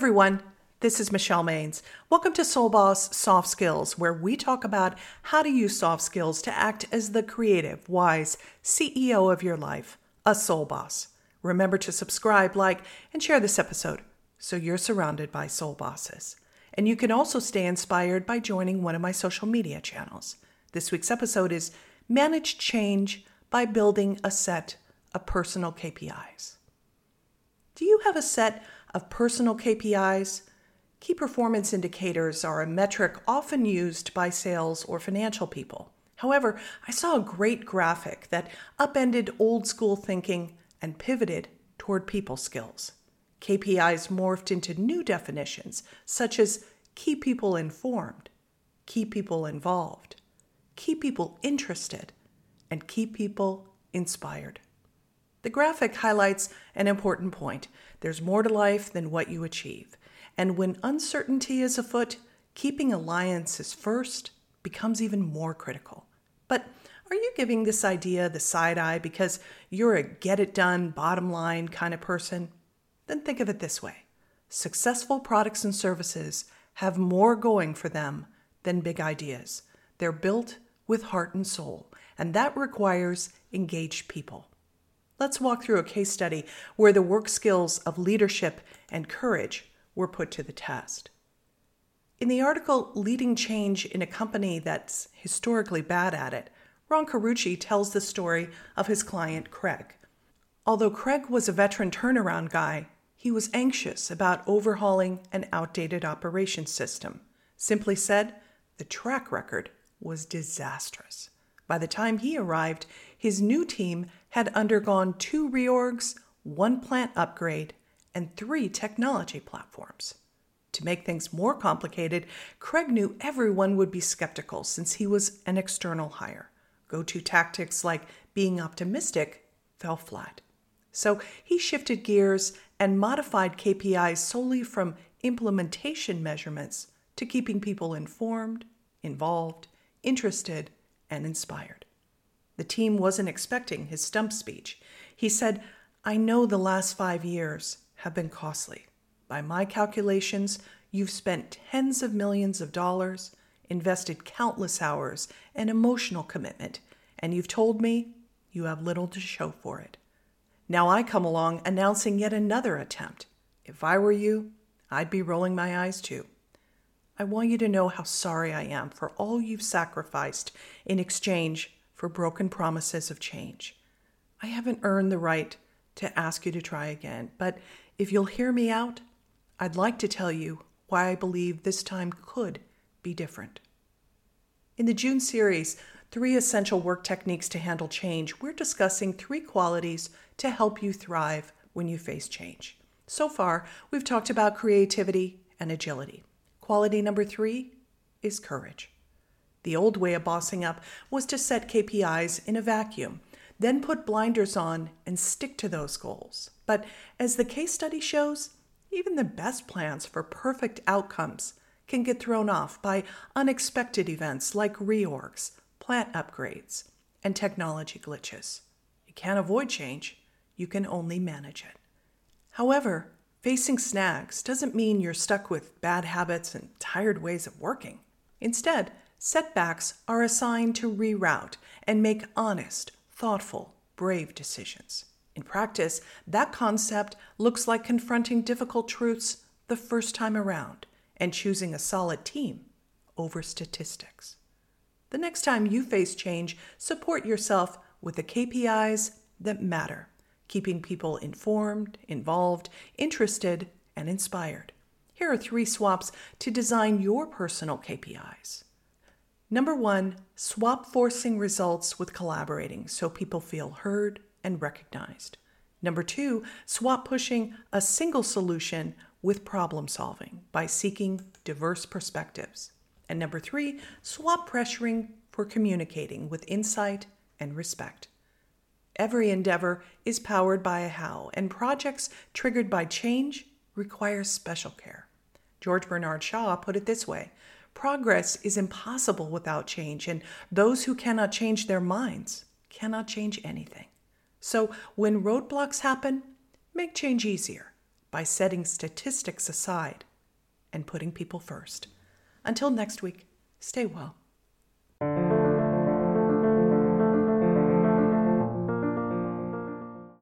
everyone. This is Michelle Maines. Welcome to Soul Boss Soft Skills, where we talk about how to use soft skills to act as the creative, wise CEO of your life, a soul boss. Remember to subscribe, like, and share this episode so you're surrounded by soul bosses. And you can also stay inspired by joining one of my social media channels. This week's episode is Manage Change by Building a Set of Personal KPIs. Do you have a set of personal KPIs? Key performance indicators are a metric often used by sales or financial people. However, I saw a great graphic that upended old school thinking and pivoted toward people skills. KPIs morphed into new definitions, such as keep people informed, keep people involved, keep people interested, and keep people inspired. The graphic highlights an important point. There's more to life than what you achieve. And when uncertainty is afoot, keeping alliances first becomes even more critical. But are you giving this idea the side eye because you're a get it done, bottom line kind of person? Then think of it this way successful products and services have more going for them than big ideas. They're built with heart and soul, and that requires engaged people. Let's walk through a case study where the work skills of leadership and courage were put to the test. In the article Leading Change in a Company That's Historically Bad at It, Ron Carucci tells the story of his client Craig. Although Craig was a veteran turnaround guy, he was anxious about overhauling an outdated operations system. Simply said, the track record was disastrous. By the time he arrived, his new team had undergone two reorgs, one plant upgrade, and three technology platforms. To make things more complicated, Craig knew everyone would be skeptical since he was an external hire. Go to tactics like being optimistic fell flat. So he shifted gears and modified KPIs solely from implementation measurements to keeping people informed, involved, interested, and inspired. The team wasn't expecting his stump speech. He said, I know the last five years have been costly. By my calculations, you've spent tens of millions of dollars, invested countless hours and emotional commitment, and you've told me you have little to show for it. Now I come along announcing yet another attempt. If I were you, I'd be rolling my eyes too. I want you to know how sorry I am for all you've sacrificed in exchange for broken promises of change. I haven't earned the right to ask you to try again, but if you'll hear me out, I'd like to tell you why I believe this time could be different. In the June series, Three Essential Work Techniques to Handle Change, we're discussing three qualities to help you thrive when you face change. So far, we've talked about creativity and agility. Quality number three is courage. The old way of bossing up was to set KPIs in a vacuum then put blinders on and stick to those goals. But as the case study shows, even the best plans for perfect outcomes can get thrown off by unexpected events like reorgs, plant upgrades, and technology glitches. You can't avoid change, you can only manage it. However, facing snags doesn't mean you're stuck with bad habits and tired ways of working. Instead, setbacks are a sign to reroute and make honest, thoughtful, brave decisions. In practice, that concept looks like confronting difficult truths the first time around and choosing a solid team over statistics. The next time you face change, support yourself with the KPIs that matter, keeping people informed, involved, interested, and inspired. Here are three swaps to design your personal KPIs. Number one, swap forcing results with collaborating so people feel heard and recognized. Number two, swap pushing a single solution with problem solving by seeking diverse perspectives. And number three, swap pressuring for communicating with insight and respect. Every endeavor is powered by a how, and projects triggered by change require special care. George Bernard Shaw put it this way Progress is impossible without change, and those who cannot change their minds cannot change anything. So when roadblocks happen, make change easier by setting statistics aside and putting people first. Until next week, stay well.